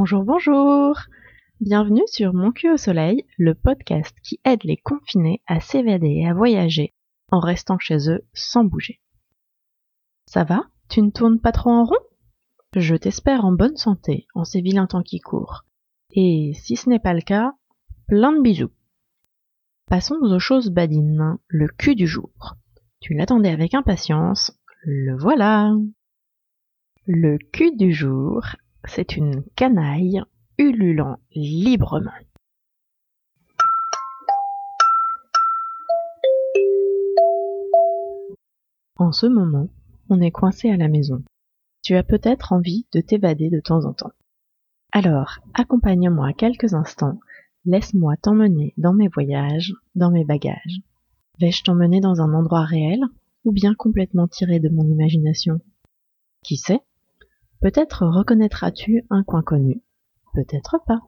Bonjour, bonjour Bienvenue sur Mon cul au soleil, le podcast qui aide les confinés à s'évader et à voyager en restant chez eux sans bouger. Ça va? Tu ne tournes pas trop en rond? Je t'espère en bonne santé en ces vilains temps qui courent. Et si ce n'est pas le cas, plein de bisous. Passons aux choses badines, le cul du jour. Tu l'attendais avec impatience, le voilà. Le cul du jour, c'est une canaille ululant librement. En ce moment, on est coincé à la maison. Tu as peut-être envie de t'évader de temps en temps. Alors, accompagne-moi quelques instants, laisse-moi t'emmener dans mes voyages, dans mes bagages. Vais-je t'emmener dans un endroit réel ou bien complètement tiré de mon imagination? Qui sait? Peut-être reconnaîtras-tu un coin connu, peut-être pas.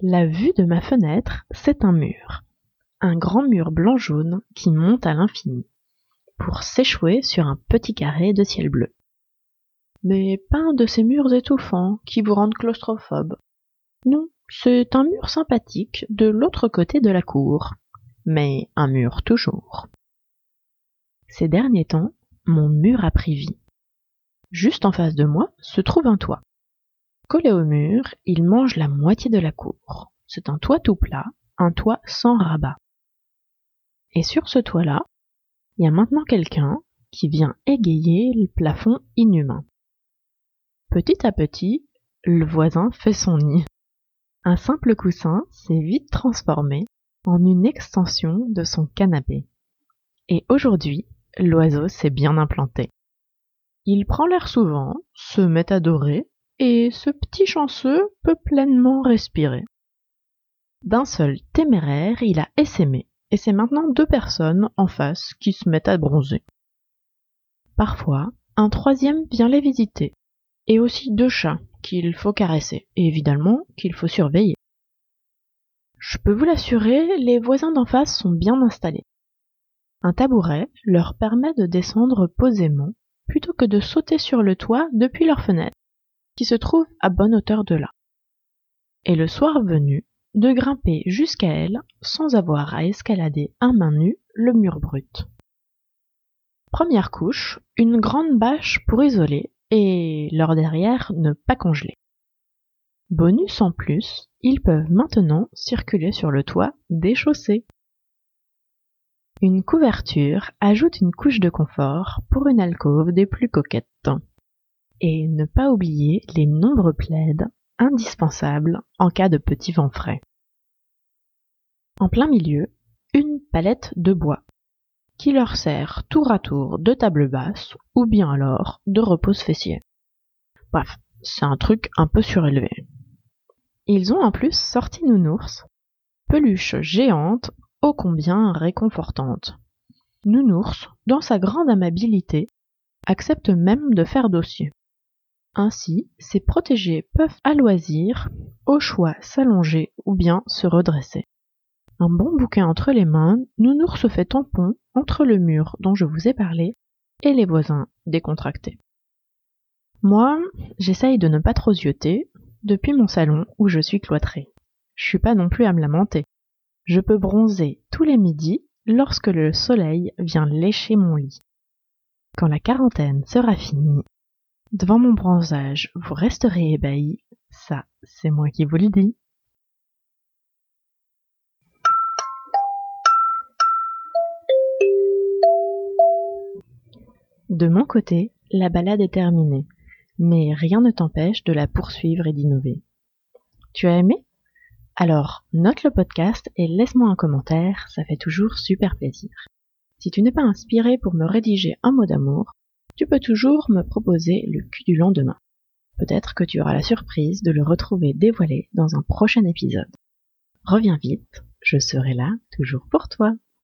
La vue de ma fenêtre, c'est un mur. Un grand mur blanc-jaune qui monte à l'infini, pour s'échouer sur un petit carré de ciel bleu. Mais pas un de ces murs étouffants qui vous rendent claustrophobe. Non, c'est un mur sympathique de l'autre côté de la cour. Mais un mur toujours. Ces derniers temps, mon mur a pris vie. Juste en face de moi se trouve un toit. Collé au mur, il mange la moitié de la cour. C'est un toit tout plat, un toit sans rabat. Et sur ce toit-là, il y a maintenant quelqu'un qui vient égayer le plafond inhumain. Petit à petit, le voisin fait son nid. Un simple coussin s'est vite transformé en une extension de son canapé. Et aujourd'hui, l'oiseau s'est bien implanté. Il prend l'air souvent, se met à dorer, et ce petit chanceux peut pleinement respirer. D'un seul téméraire, il a essaimé, et c'est maintenant deux personnes en face qui se mettent à bronzer. Parfois, un troisième vient les visiter, et aussi deux chats qu'il faut caresser, et évidemment qu'il faut surveiller. Je peux vous l'assurer, les voisins d'en face sont bien installés. Un tabouret leur permet de descendre posément plutôt que de sauter sur le toit depuis leur fenêtre, qui se trouve à bonne hauteur de là. Et le soir venu, de grimper jusqu'à elle sans avoir à escalader à main nue le mur brut. Première couche, une grande bâche pour isoler et leur derrière ne pas congeler. Bonus en plus, ils peuvent maintenant circuler sur le toit déchaussé. Une couverture ajoute une couche de confort pour une alcôve des plus coquettes. Et ne pas oublier les nombreux plaids indispensables en cas de petit vent frais. En plein milieu, une palette de bois qui leur sert tour à tour de table basse ou bien alors de repose fessier. Bref, c'est un truc un peu surélevé. Ils ont en plus sorti Nounours, peluche géante ô combien réconfortante. Nounours, dans sa grande amabilité, accepte même de faire dossier. Ainsi, ces protégés peuvent à loisir, au choix s'allonger ou bien se redresser. Un bon bouquet entre les mains, Nounours fait tampon entre le mur dont je vous ai parlé et les voisins décontractés. Moi, j'essaye de ne pas trop zioter depuis mon salon où je suis cloîtré. Je suis pas non plus à me lamenter. Je peux bronzer tous les midis lorsque le soleil vient lécher mon lit. Quand la quarantaine sera finie, devant mon bronzage, vous resterez ébahis. Ça, c'est moi qui vous le dis. De mon côté, la balade est terminée, mais rien ne t'empêche de la poursuivre et d'innover. Tu as aimé? Alors, note le podcast et laisse-moi un commentaire, ça fait toujours super plaisir. Si tu n'es pas inspiré pour me rédiger un mot d'amour, tu peux toujours me proposer le cul du lendemain. Peut-être que tu auras la surprise de le retrouver dévoilé dans un prochain épisode. Reviens vite, je serai là toujours pour toi.